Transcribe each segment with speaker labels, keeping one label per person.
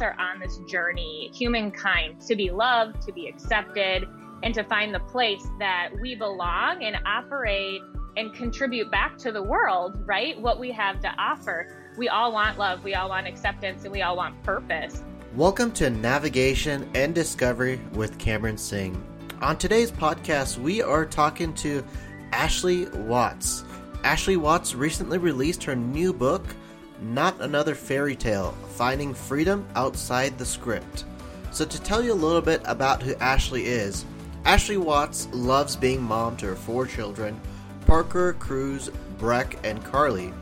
Speaker 1: are on this journey, humankind, to be loved, to be accepted, and to find the place that we belong and operate and contribute back to the world, right? What we have to offer. We all want love, we all want acceptance, and we all want purpose.
Speaker 2: Welcome to Navigation and Discovery with Cameron Singh. On today's podcast, we are talking to Ashley Watts. Ashley Watts recently released her new book, Not Another Fairy Tale Finding Freedom Outside the Script. So, to tell you a little bit about who Ashley is, Ashley Watts loves being mom to her four children Parker, Cruze, Breck, and Carli.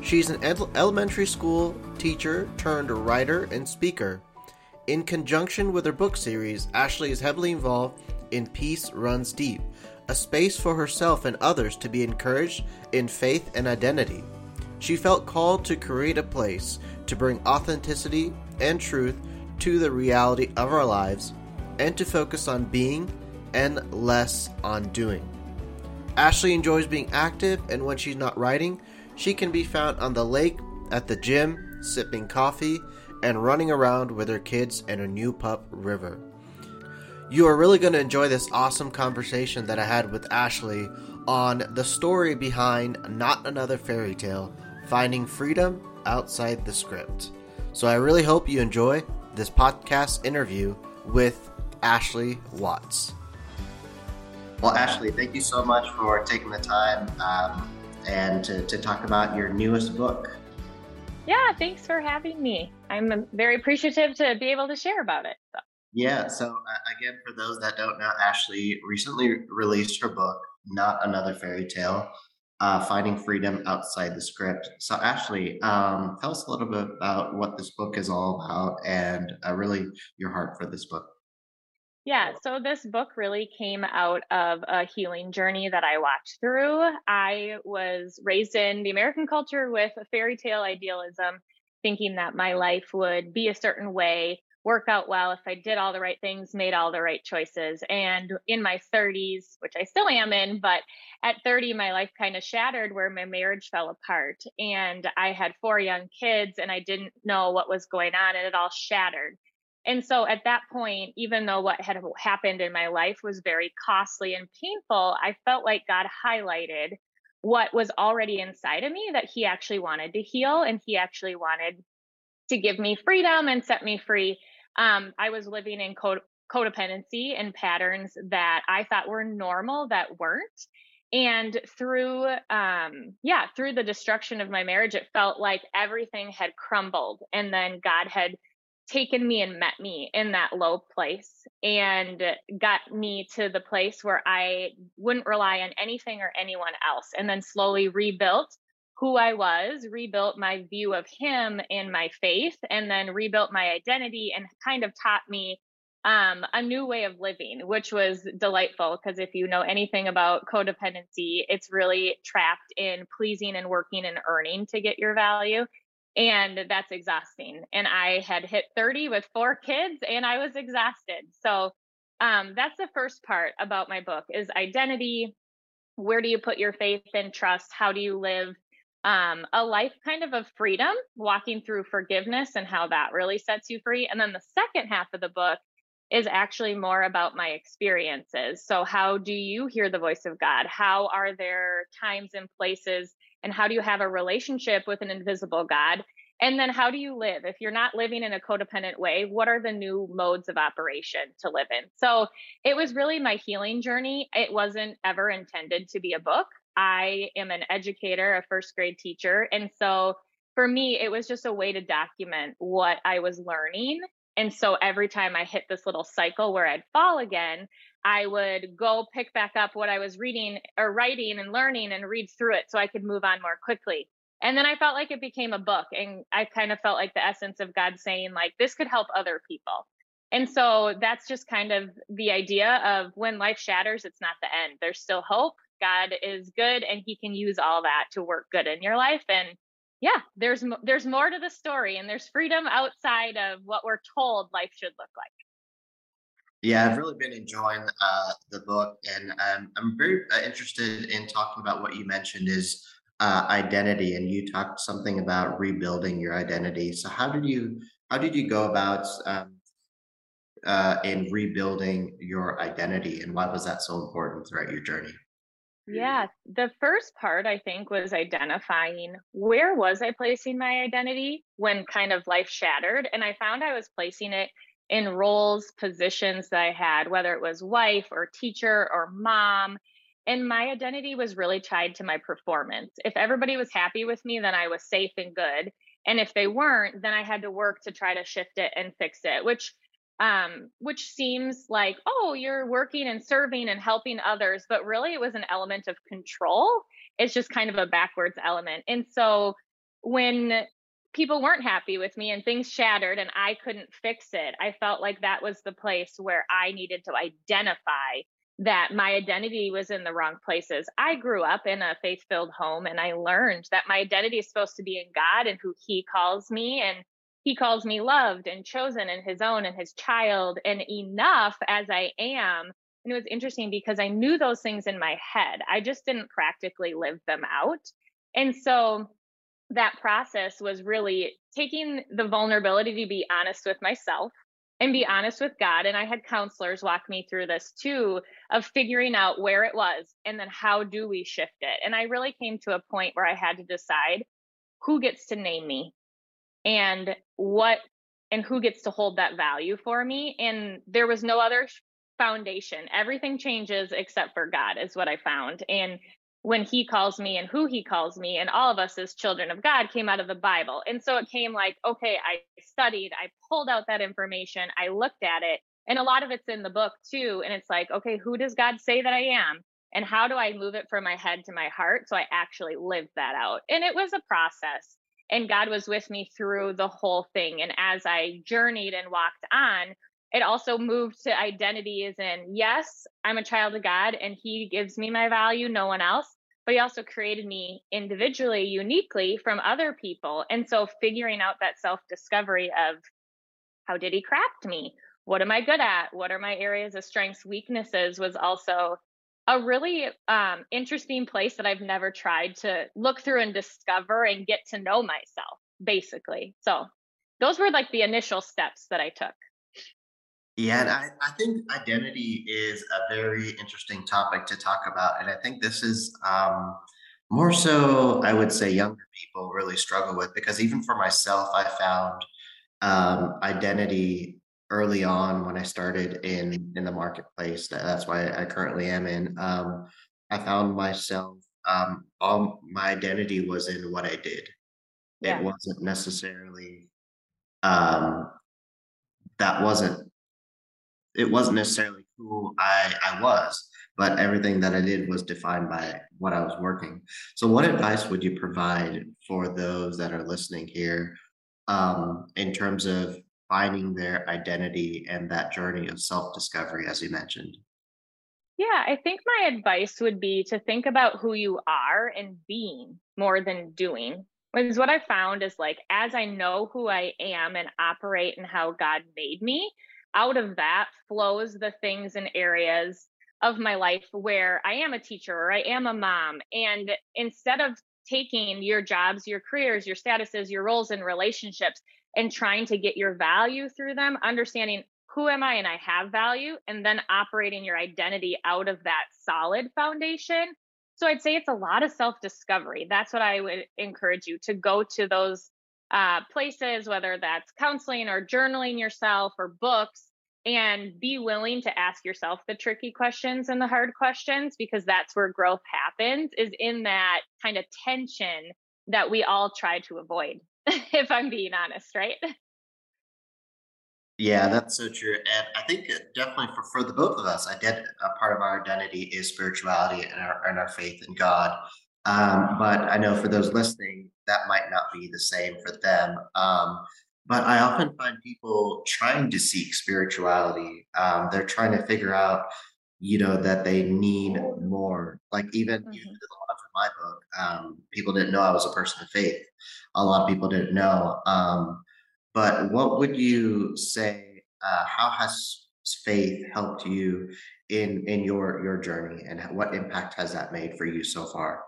Speaker 2: She's an elementary school teacher turned writer and speaker. In conjunction with her book series, Ashley is heavily involved in Peace Runs Deep, a space for herself and others to be encouraged in faith and identity. She felt called to create a place to bring authenticity and truth to the reality of our lives and to focus on being and less on doing. Ashley enjoys being active, and when she's not writing, she can be found on the lake, at the gym, sipping coffee, and running around with her kids and her new pup, River. You are really going to enjoy this awesome conversation that I had with Ashley on the story behind Not Another Fairy Tale Finding Freedom Outside the Script. So I really hope you enjoy this podcast interview with Ashley Watts. Well, Ashley, thank you so much for taking the time um, and to, to talk about your newest book.
Speaker 1: Yeah, thanks for having me. I'm very appreciative to be able to share about it. So.
Speaker 2: Yeah, so uh, again, for those that don't know, Ashley recently released her book, Not Another Fairy Tale uh, Finding Freedom Outside the Script. So, Ashley, um, tell us a little bit about what this book is all about and uh, really your heart for this book.
Speaker 1: Yeah, so this book really came out of a healing journey that I walked through. I was raised in the American culture with a fairy tale idealism, thinking that my life would be a certain way, work out well if I did all the right things, made all the right choices. And in my 30s, which I still am in, but at 30, my life kind of shattered where my marriage fell apart. And I had four young kids and I didn't know what was going on and it all shattered. And so at that point, even though what had happened in my life was very costly and painful, I felt like God highlighted what was already inside of me that He actually wanted to heal and He actually wanted to give me freedom and set me free. Um, I was living in codependency and patterns that I thought were normal that weren't. And through, um, yeah, through the destruction of my marriage, it felt like everything had crumbled. And then God had taken me and met me in that low place and got me to the place where I wouldn't rely on anything or anyone else and then slowly rebuilt who I was, rebuilt my view of him and my faith and then rebuilt my identity and kind of taught me um, a new way of living, which was delightful because if you know anything about codependency, it's really trapped in pleasing and working and earning to get your value and that's exhausting and i had hit 30 with four kids and i was exhausted. So um, that's the first part about my book is identity where do you put your faith and trust how do you live um, a life kind of of freedom walking through forgiveness and how that really sets you free and then the second half of the book is actually more about my experiences so how do you hear the voice of god how are there times and places and how do you have a relationship with an invisible God? And then how do you live? If you're not living in a codependent way, what are the new modes of operation to live in? So it was really my healing journey. It wasn't ever intended to be a book. I am an educator, a first grade teacher. And so for me, it was just a way to document what I was learning. And so every time I hit this little cycle where I'd fall again, I would go pick back up what I was reading or writing and learning and read through it so I could move on more quickly. And then I felt like it became a book and I kind of felt like the essence of God saying like this could help other people. And so that's just kind of the idea of when life shatters it's not the end. There's still hope. God is good and he can use all that to work good in your life and yeah, there's there's more to the story and there's freedom outside of what we're told life should look like.
Speaker 2: Yeah, I've really been enjoying uh, the book, and um, I'm very uh, interested in talking about what you mentioned is uh, identity, and you talked something about rebuilding your identity. So, how did you how did you go about um, uh, in rebuilding your identity, and why was that so important throughout your journey?
Speaker 1: Yeah, the first part I think was identifying where was I placing my identity when kind of life shattered and I found I was placing it in roles, positions that I had, whether it was wife or teacher or mom, and my identity was really tied to my performance. If everybody was happy with me, then I was safe and good. And if they weren't, then I had to work to try to shift it and fix it, which um, which seems like, oh, you're working and serving and helping others, but really it was an element of control. It's just kind of a backwards element. And so when people weren't happy with me and things shattered and I couldn't fix it, I felt like that was the place where I needed to identify that my identity was in the wrong places. I grew up in a faith filled home and I learned that my identity is supposed to be in God and who He calls me. And He calls me loved and chosen and His own and His child and enough as I am. And it was interesting because I knew those things in my head. I just didn't practically live them out. And so that process was really taking the vulnerability to be honest with myself and be honest with God. And I had counselors walk me through this too of figuring out where it was and then how do we shift it. And I really came to a point where I had to decide who gets to name me and what and who gets to hold that value for me. And there was no other foundation. Everything changes except for God, is what I found. And when he calls me and who he calls me and all of us as children of god came out of the bible and so it came like okay i studied i pulled out that information i looked at it and a lot of it's in the book too and it's like okay who does god say that i am and how do i move it from my head to my heart so i actually lived that out and it was a process and god was with me through the whole thing. And as i journeyed and walked on it also moved to identity as in yes i'm a child of god and he gives me my value no one else. But he also created me individually uniquely from other people. And so figuring out that self discovery of how did he craft me? What am i good at? What are my areas of strengths weaknesses was also a really um, interesting place that i've never tried to look through and discover and get to know myself basically so those were like the initial steps that i took
Speaker 2: yeah, and I, I think identity is a very interesting topic to talk about. And I think this is um, more so, I would say, younger people really struggle with because even for myself, I found um, identity early on when I started in in the marketplace. That's why I currently am in. Um, I found myself um, all my identity was in what I did. Yeah. It wasn't necessarily um, that wasn't it wasn't necessarily who I, I was, but everything that I did was defined by what I was working. So, what advice would you provide for those that are listening here um, in terms of finding their identity and that journey of self discovery, as you mentioned?
Speaker 1: Yeah, I think my advice would be to think about who you are and being more than doing. Because what I found is like, as I know who I am and operate and how God made me, out of that flows the things and areas of my life where I am a teacher or I am a mom. And instead of taking your jobs, your careers, your statuses, your roles and relationships and trying to get your value through them, understanding who am I and I have value, and then operating your identity out of that solid foundation. So I'd say it's a lot of self discovery. That's what I would encourage you to go to those uh, places, whether that's counseling or journaling yourself or books, and be willing to ask yourself the tricky questions and the hard questions because that's where growth happens is in that kind of tension that we all try to avoid if i'm being honest right
Speaker 2: yeah that's so true and i think definitely for, for the both of us i did a part of our identity is spirituality and our, and our faith in god um, but i know for those listening that might not be the same for them. Um, but I often find people trying to seek spirituality. Um, they're trying to figure out, you know, that they need more. Like even mm-hmm. even my book, um, people didn't know I was a person of faith. A lot of people didn't know. Um, but what would you say? Uh, how has faith helped you in in your your journey, and what impact has that made for you so far?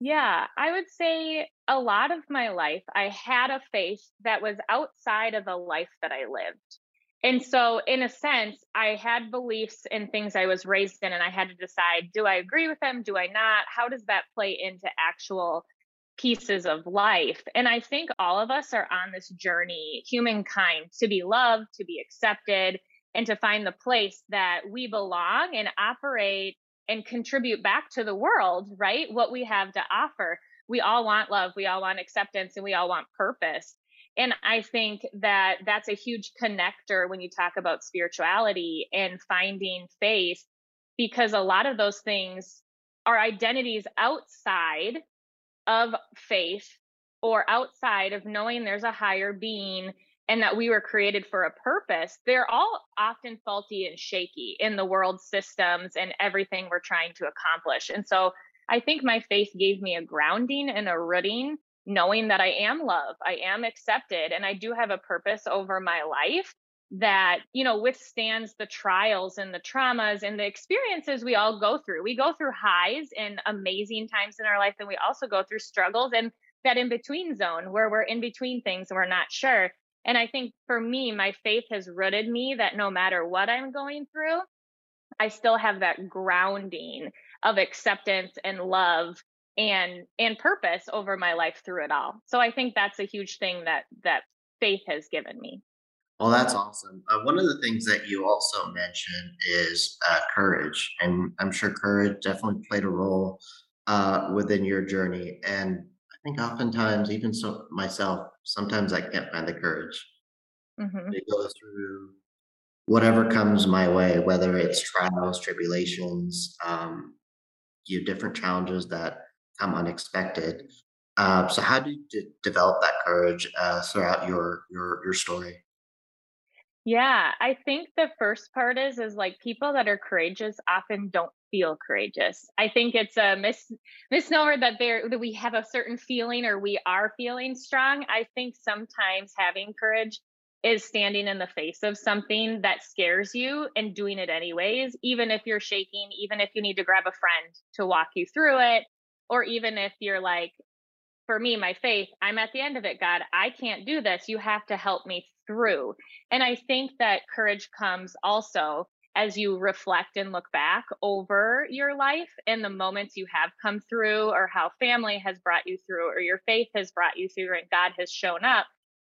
Speaker 1: Yeah, I would say a lot of my life, I had a faith that was outside of the life that I lived. And so, in a sense, I had beliefs and things I was raised in, and I had to decide do I agree with them? Do I not? How does that play into actual pieces of life? And I think all of us are on this journey, humankind, to be loved, to be accepted, and to find the place that we belong and operate and contribute back to the world, right? What we have to offer. We all want love, we all want acceptance, and we all want purpose. And I think that that's a huge connector when you talk about spirituality and finding faith, because a lot of those things are identities outside of faith or outside of knowing there's a higher being and that we were created for a purpose, they're all often faulty and shaky in the world systems and everything we're trying to accomplish. And so I think my faith gave me a grounding and a rooting, knowing that I am loved, I am accepted, and I do have a purpose over my life that you know withstands the trials and the traumas and the experiences we all go through we go through highs and amazing times in our life and we also go through struggles and that in between zone where we're in between things and we're not sure and I think for me, my faith has rooted me that no matter what I'm going through, I still have that grounding of acceptance and love and and purpose over my life through it all. So I think that's a huge thing that that faith has given me.
Speaker 2: Well, that's awesome. Uh, one of the things that you also mentioned is uh, courage, and I'm sure courage definitely played a role uh, within your journey. And think oftentimes, even so myself, sometimes I can't find the courage
Speaker 1: hmm
Speaker 2: to go through whatever comes my way, whether it's trials, tribulations, um, you know, different challenges that come unexpected. Uh, so, how did you de- develop that courage uh, throughout your your your story?
Speaker 1: Yeah, I think the first part is is like people that are courageous often don't feel courageous. I think it's a mis- misnomer that there that we have a certain feeling or we are feeling strong. I think sometimes having courage is standing in the face of something that scares you and doing it anyways, even if you're shaking, even if you need to grab a friend to walk you through it, or even if you're like, for me, my faith, I'm at the end of it, God. I can't do this. You have to help me through. And I think that courage comes also as you reflect and look back over your life and the moments you have come through, or how family has brought you through, or your faith has brought you through, and God has shown up.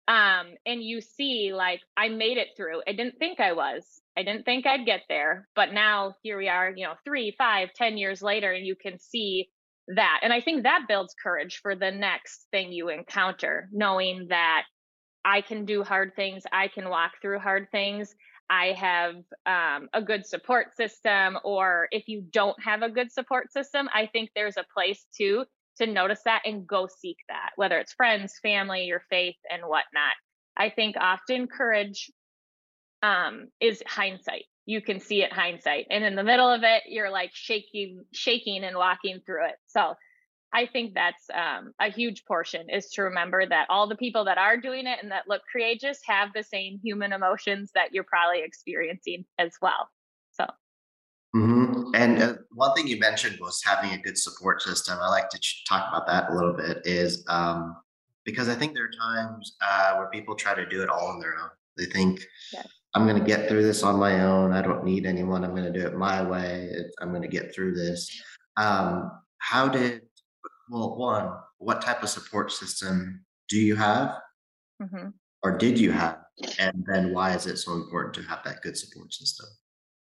Speaker 1: Um, and you see, like, I made it through. I didn't think I was. I didn't think I'd get there. But now here we are, you know, three, five, ten years later, and you can see that. And I think that builds courage for the next thing you encounter, knowing that I can do hard things, I can walk through hard things. I have um, a good support system, or if you don't have a good support system, I think there's a place to to notice that and go seek that, whether it's friends, family, your faith, and whatnot. I think often courage um, is hindsight. You can see it hindsight, and in the middle of it, you're like shaking, shaking, and walking through it. So I think that's um, a huge portion is to remember that all the people that are doing it and that look courageous have the same human emotions that you're probably experiencing as well. So,
Speaker 2: hmm And uh, one thing you mentioned was having a good support system. I like to ch- talk about that a little bit. Is um, because I think there are times uh, where people try to do it all on their own. They think
Speaker 1: yes.
Speaker 2: I'm going to get through this on my own. I don't need anyone. I'm going to do it my way. I'm going to get through this. Um, how did well, one, what type of support system do you have
Speaker 1: hmm
Speaker 2: or did you have? And then why is it so important to have that good support system?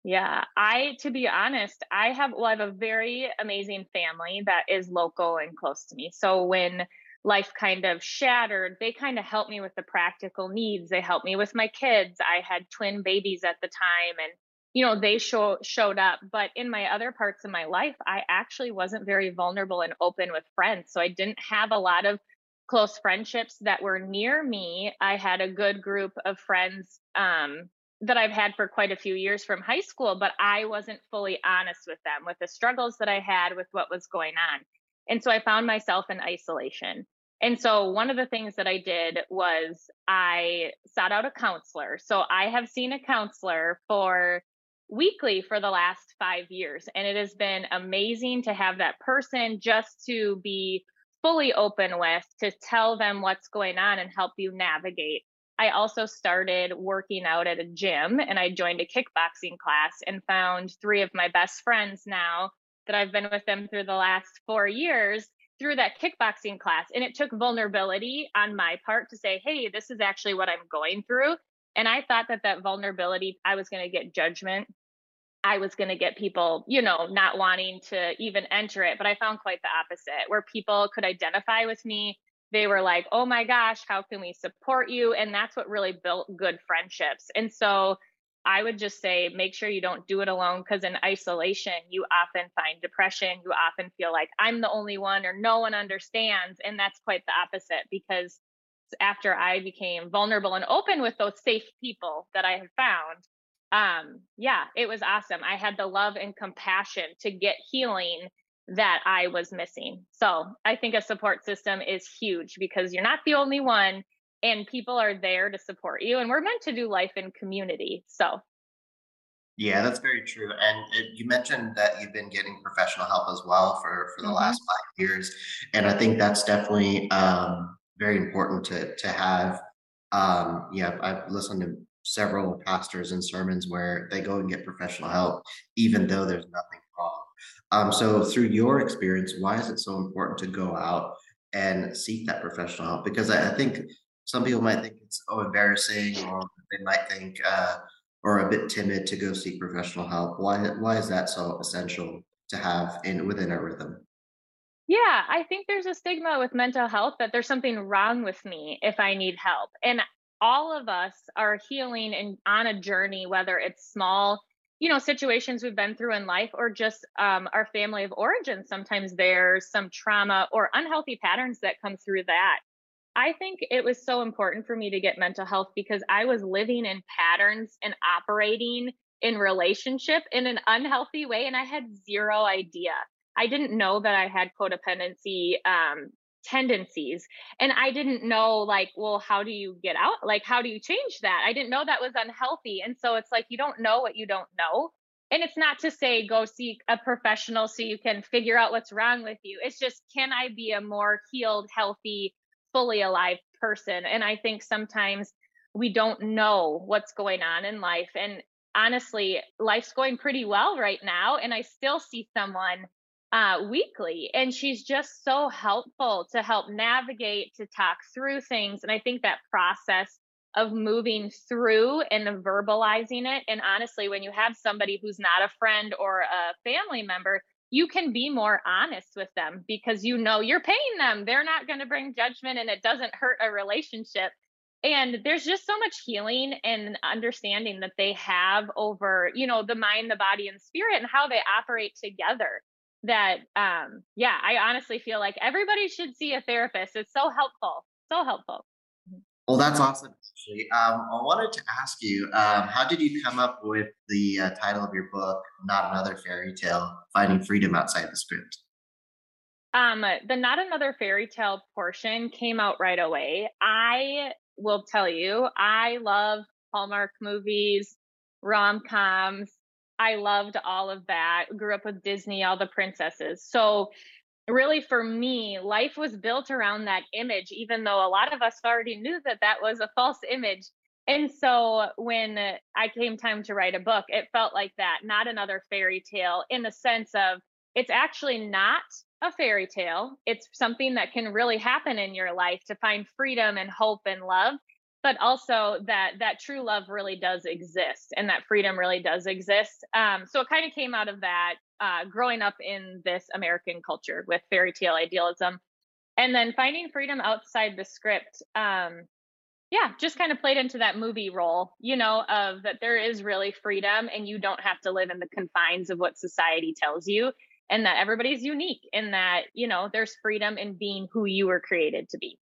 Speaker 1: Yeah, I, to be honest, I have, well, I have a very amazing family that is local and close to me. So when life kind of shattered, they kind of helped me with the practical needs. They helped me with my kids. I had twin babies at the time and you know, they show, showed up. But in my other parts of my life, I actually wasn't very vulnerable and open with friends. So I didn't have a lot of close friendships that were near me. I had a good group of friends um, that I've had for quite a few years from high school, but I wasn't fully honest with them with the struggles that I had with what was going on. And so I found myself in isolation. And so one of the things that I did was I sought out a counselor. So I have seen a counselor for weekly for the last five years. And it has been amazing to have that person just to be fully open with, to tell them what's going on and help you navigate. I also started working out at a gym and I joined a kickboxing class and found three of my best friends now that I've been with them through the last four years through that kickboxing class. And it took vulnerability on my part to say, hey, this is actually what I'm going through. And I thought that that vulnerability, I was going to get judgment. I was going to get people, you know, not wanting to even enter it. But I found quite the opposite, where people could identify with me. They were like, oh my gosh, how can we support you? And that's what really built good friendships. And so I would just say make sure you don't do it alone because in isolation, you often find depression. You often feel like I'm the only one or no one understands. And that's quite the opposite because after I became vulnerable and open with those safe people that I have found, um, yeah, it was awesome. I had the love and compassion to get healing that I was missing. So I think a support system is huge because you're not the only one and people are there to support you. And we're meant to do life in community. So
Speaker 2: yeah, that's very true. And it, you mentioned that you've been getting professional help as well for, for the mm-hmm. last five years. And I think that's definitely um, very important to to have. Um, yeah, I've listened to several pastors and sermons where they go and get professional help, even though there's nothing wrong. Um, so, through your experience, why is it so important to go out and seek that professional help? Because I, I think some people might think it's oh embarrassing, or they might think uh, or a bit timid to go seek professional help. Why why is that so essential to have in within our rhythm?
Speaker 1: Yeah, I think there's a stigma with mental health that there's something wrong with me if I need help. And all of us are healing and on a journey, whether it's small, you know, situations we've been through in life or just um, our family of origin. Sometimes there's some trauma or unhealthy patterns that come through that. I think it was so important for me to get mental health because I was living in patterns and operating in relationship in an unhealthy way and I had zero idea. I didn't know that I had codependency um, tendencies. And I didn't know, like, well, how do you get out? Like, how do you change that? I didn't know that was unhealthy. And so it's like, you don't know what you don't know. And it's not to say go seek a professional so you can figure out what's wrong with you. It's just, can I be a more healed, healthy, fully alive person? And I think sometimes we don't know what's going on in life. And honestly, life's going pretty well right now. And I still see someone uh, weekly. And she's just so helpful to help navigate, to talk through things. And I think that process of moving through and verbalizing it. And honestly, when you have somebody who's not a friend or a family member, you can be more honest with them because you know you're paying them. They're not going to bring judgment and it doesn't hurt a relationship. And there's just so much healing and understanding that they have over, you know, the mind, the body, and spirit and how they operate together that um yeah i honestly feel like everybody should see a therapist. It's so helpful so helpful.
Speaker 2: Mm-hmm. well that's awesome actually. Um, i wanted to ask you um, how did you come up with the uh, title of your book not another fairy tale finding freedom outside the script?
Speaker 1: Um the not another fairy tale portion came out right away. I will tell you i love hallmark movies rom-coms I loved all of that. Grew up with Disney, all the princesses. So, really, for me, life was built around that image, even though a lot of us already knew that that was a false image. And so, when I came time to write a book, it felt like that, not another fairy tale in the sense of it's actually not a fairy tale. It's something that can really happen in your life to find freedom and hope and love but also that that true love really does exist and that freedom really does exist. Um, so it kind of came out of that uh, growing up in this american culture with fairy tale idealism and then finding freedom outside the script um, yeah just kind of played into that movie role you know of that there is really freedom and you don't have to live in the confines of what society tells you and that everybody's unique and that you know there's freedom in being who you were created to be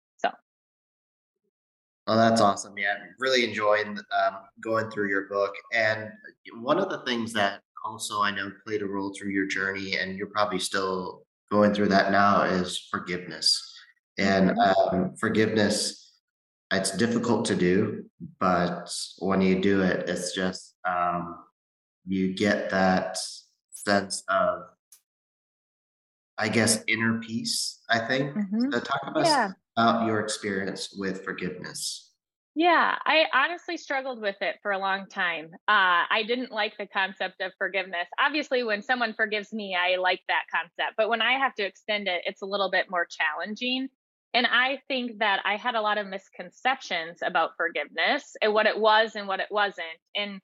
Speaker 2: Oh, that's awesome. Yeah, really enjoying um, going through your book. And one of the things that also I know played a role through your journey, and you're probably still going through that now, is forgiveness. And mm-hmm. um, forgiveness, it's difficult to do, but when you do it, it's just um, you get that sense of I guess inner peace, I think. Mm-hmm. So talk about, yeah. About your experience with forgiveness.
Speaker 1: Yeah, I honestly struggled with it for a long time. Uh, I didn't like the concept of forgiveness. Obviously, when someone forgives me, I like that concept. But when I have to extend it, it's a little bit more challenging. And I think that I had a lot of misconceptions about forgiveness and what it was and what it wasn't. And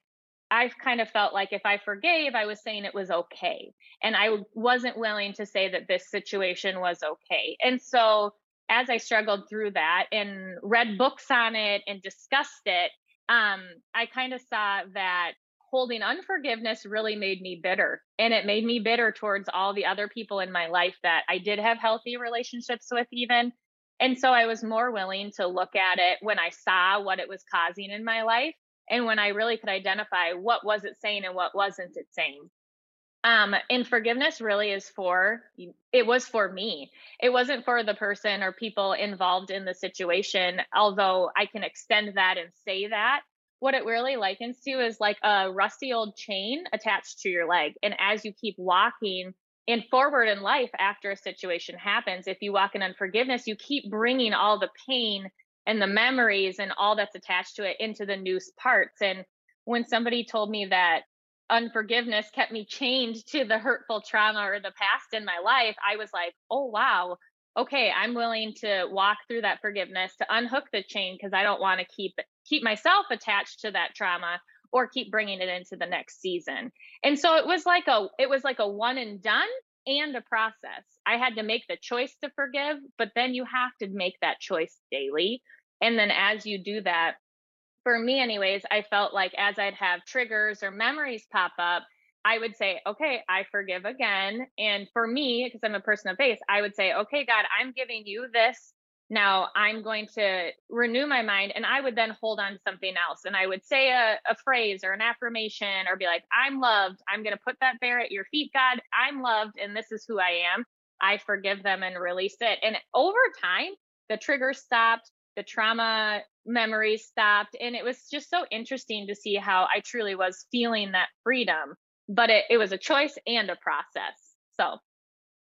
Speaker 1: I've kind of felt like if I forgave, I was saying it was okay. And I wasn't willing to say that this situation was okay. And so as I struggled through that and read books on it and discussed it, um, I kind of saw that holding unforgiveness really made me bitter. And it made me bitter towards all the other people in my life that I did have healthy relationships with, even. And so I was more willing to look at it when I saw what it was causing in my life and when I really could identify what was it saying and what wasn't it saying. Um, and forgiveness really is for it was for me. It wasn't for the person or people involved in the situation, although I can extend that and say that. What it really likens to is like a rusty old chain attached to your leg. And as you keep walking and forward in life after a situation happens, if you walk in unforgiveness, you keep bringing all the pain and the memories and all that's attached to it into the noose parts. And when somebody told me that unforgiveness kept me chained to the hurtful trauma or the past in my life, I was like, oh, wow. Okay, I'm willing to walk through that forgiveness to unhook the chain because I don't want to keep keep myself attached to that trauma or keep bringing it into the next season. And so it was like a it was like a one and done and a process. I had to make the choice to forgive, but then you have to make that choice daily. And then as you do that, for me, anyways, I felt like as I'd have triggers or memories pop up, I would say, okay, I forgive again. And for me, because I'm a person of faith, I would say, okay, God, I'm giving you this. Now I'm going to renew my mind. And I would then hold on to something else. And I would say a, a phrase or an affirmation or be like, I'm loved. I'm going to put that there at your feet, God. I'm loved. And this is who I am. I forgive them and release it. And over time, the trigger stopped the trauma memories stopped. And it was just so interesting to see how I truly was feeling that freedom. But it, it was a choice and a process. So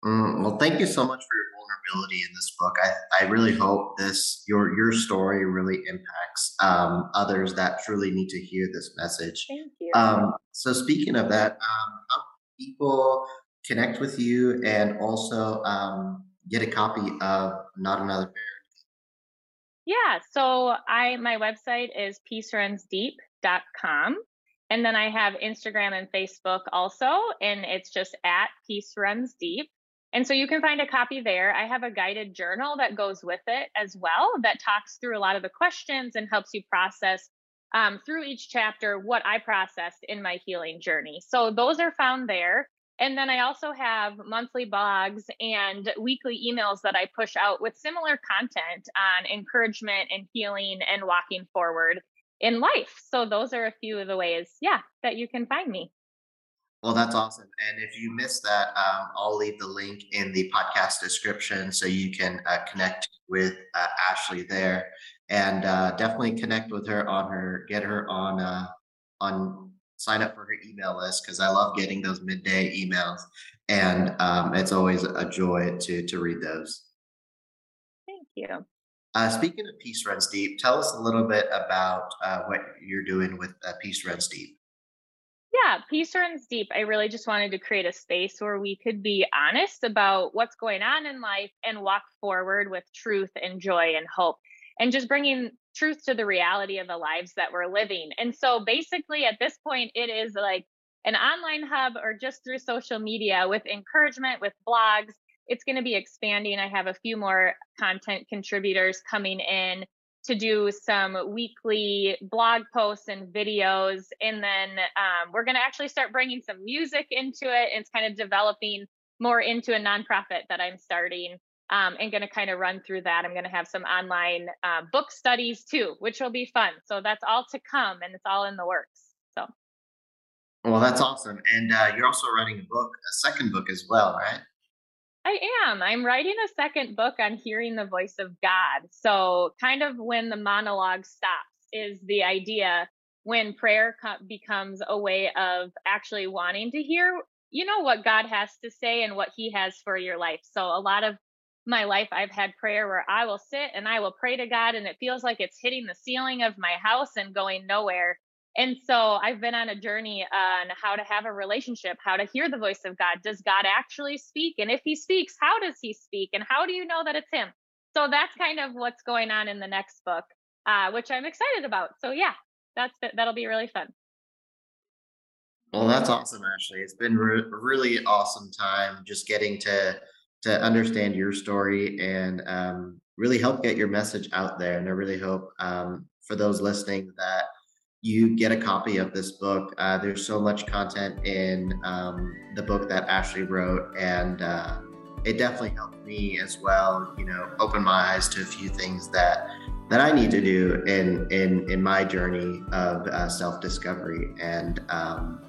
Speaker 2: Mm, well, thank you so much for your vulnerability in this book. I, I really hope this your your story really impacts um, others that truly need to hear this message.
Speaker 1: Thank you.
Speaker 2: Um, so, speaking of that, um, how people connect with you and also um, get a copy of Not Another Parent?
Speaker 1: Yeah, so I my website is peacerunsdeep.com. And then I have Instagram and Facebook also, and it's just at Peace Runs Deep. And so you can find a copy there. I have a guided journal that goes with it as well that talks through a lot of the questions and helps you process um, through each chapter what I processed in my healing journey. So those are found there. And then I also have monthly blogs and weekly emails that I push out with similar content on encouragement and healing and walking forward in life. So those are a few of the ways, yeah, that you can find me.
Speaker 2: Well, that's awesome. And if you missed that, um, I'll leave the link in the podcast description so you can uh, connect with uh, Ashley there, and uh, definitely connect with her on her, get her on uh, on sign up for her email list because I love getting those midday emails, and um, it's always a joy to to read those.
Speaker 1: Thank you.
Speaker 2: Uh, speaking of Peace Runs Deep, tell us a little bit about uh, what you're doing with uh, Peace Runs Deep.
Speaker 1: Yeah, Peace Runs Deep. I really just wanted to create a space where we could be honest about what's going on in life and walk forward with truth and joy and hope and just bringing truth to the reality of the lives that we're living. And so basically at this point, it is like an online hub or just through social media with encouragement, with blogs. It's going to be expanding. I have a few more content contributors coming in to do some weekly blog posts and videos. And then um, we're going to actually start bringing some music into it. It's kind of developing more into a nonprofit that I'm starting um, and going to kind of run through that. I'm going to have some online uh, book studies too, which will be fun. So that's all to come, and it's all in the works. So,
Speaker 2: well, that's awesome. And uh, you're also writing a book, a second book as well, right?
Speaker 1: I am. I'm writing a second book on hearing the voice of God. So, kind of when the monologue stops is the idea when prayer co- becomes a way of actually wanting to hear, you know, what God has to say and what He has for your life. So a lot of my life, I've had prayer where I will sit and I will pray to God, and it feels like it's hitting the ceiling of my house and going nowhere. And so I've been on a journey on how to have a relationship, how to hear the voice of God. Does God actually speak? And if He speaks, how does He speak? And how do you know that it's Him? So that's kind of what's going on in the next book, uh, which I'm excited about. So yeah, that's that'll be really fun.
Speaker 2: Well, that's awesome, Ashley. It's been re- really awesome time just getting to to understand your story and um, really help get your message out there. And I really hope um, for those listening that you get a copy of this book. Uh, there's so much content in um, the book that Ashley wrote, and uh, it definitely helped me as well. You know, open my eyes to a few things that that I need to do in in in my journey of uh, self discovery. And um,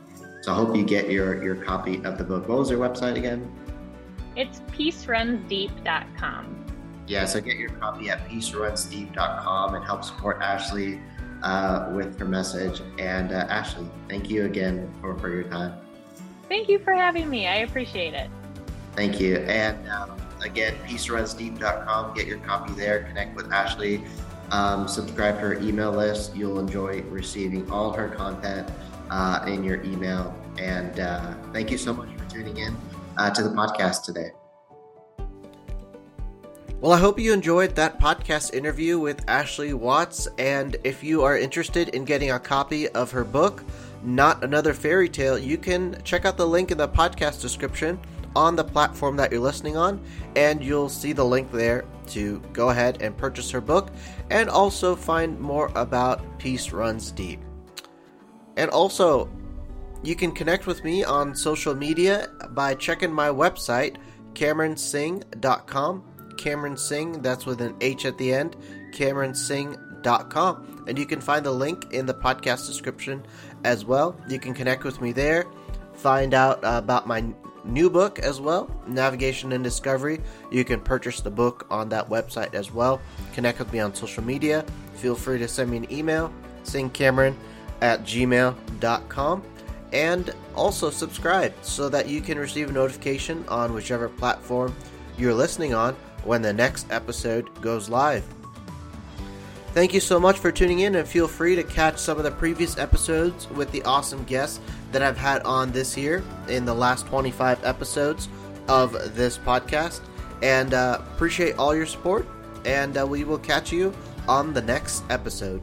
Speaker 2: so I hope you get your your copy of the book. What was your website again?
Speaker 1: It's peacerunsdeep.com.
Speaker 2: Yeah, so get your copy at peacerunsdeep.com and help support Ashley uh, with her message. And uh, Ashley, thank you again for, for your time.
Speaker 1: Thank you for having me. I appreciate it.
Speaker 2: Thank you. And um, again, peacerunsdeep.com. Get your copy there. Connect with Ashley. Um, subscribe to her email list. You'll enjoy receiving all her content uh, in your email. And uh, thank you so much for tuning in uh, to the podcast today. Well, I hope you enjoyed that podcast interview with Ashley Watts. And if you are interested in getting a copy of her book, Not Another Fairy Tale, you can check out the link in the podcast description on the platform that you're listening on, and you'll see the link there to go ahead and purchase her book and also find more about Peace Runs Deep. And also, you can connect with me on social media by checking my website, CameronSingh.com. Cameron Singh, that's with an H at the end, CameronSingh.com. And you can find the link in the podcast description as well. You can connect with me there, find out about my new book as well, Navigation and Discovery. You can purchase the book on that website as well. Connect with me on social media. Feel free to send me an email, singhcameron at gmail.com and also subscribe so that you can receive a notification on whichever platform you're listening on when the next episode goes live. Thank you so much for tuning in, and feel free to catch some of the previous episodes with the awesome guests that I've had on this year in the last 25 episodes of this podcast. And uh, appreciate all your support, and uh, we will catch you on the next episode.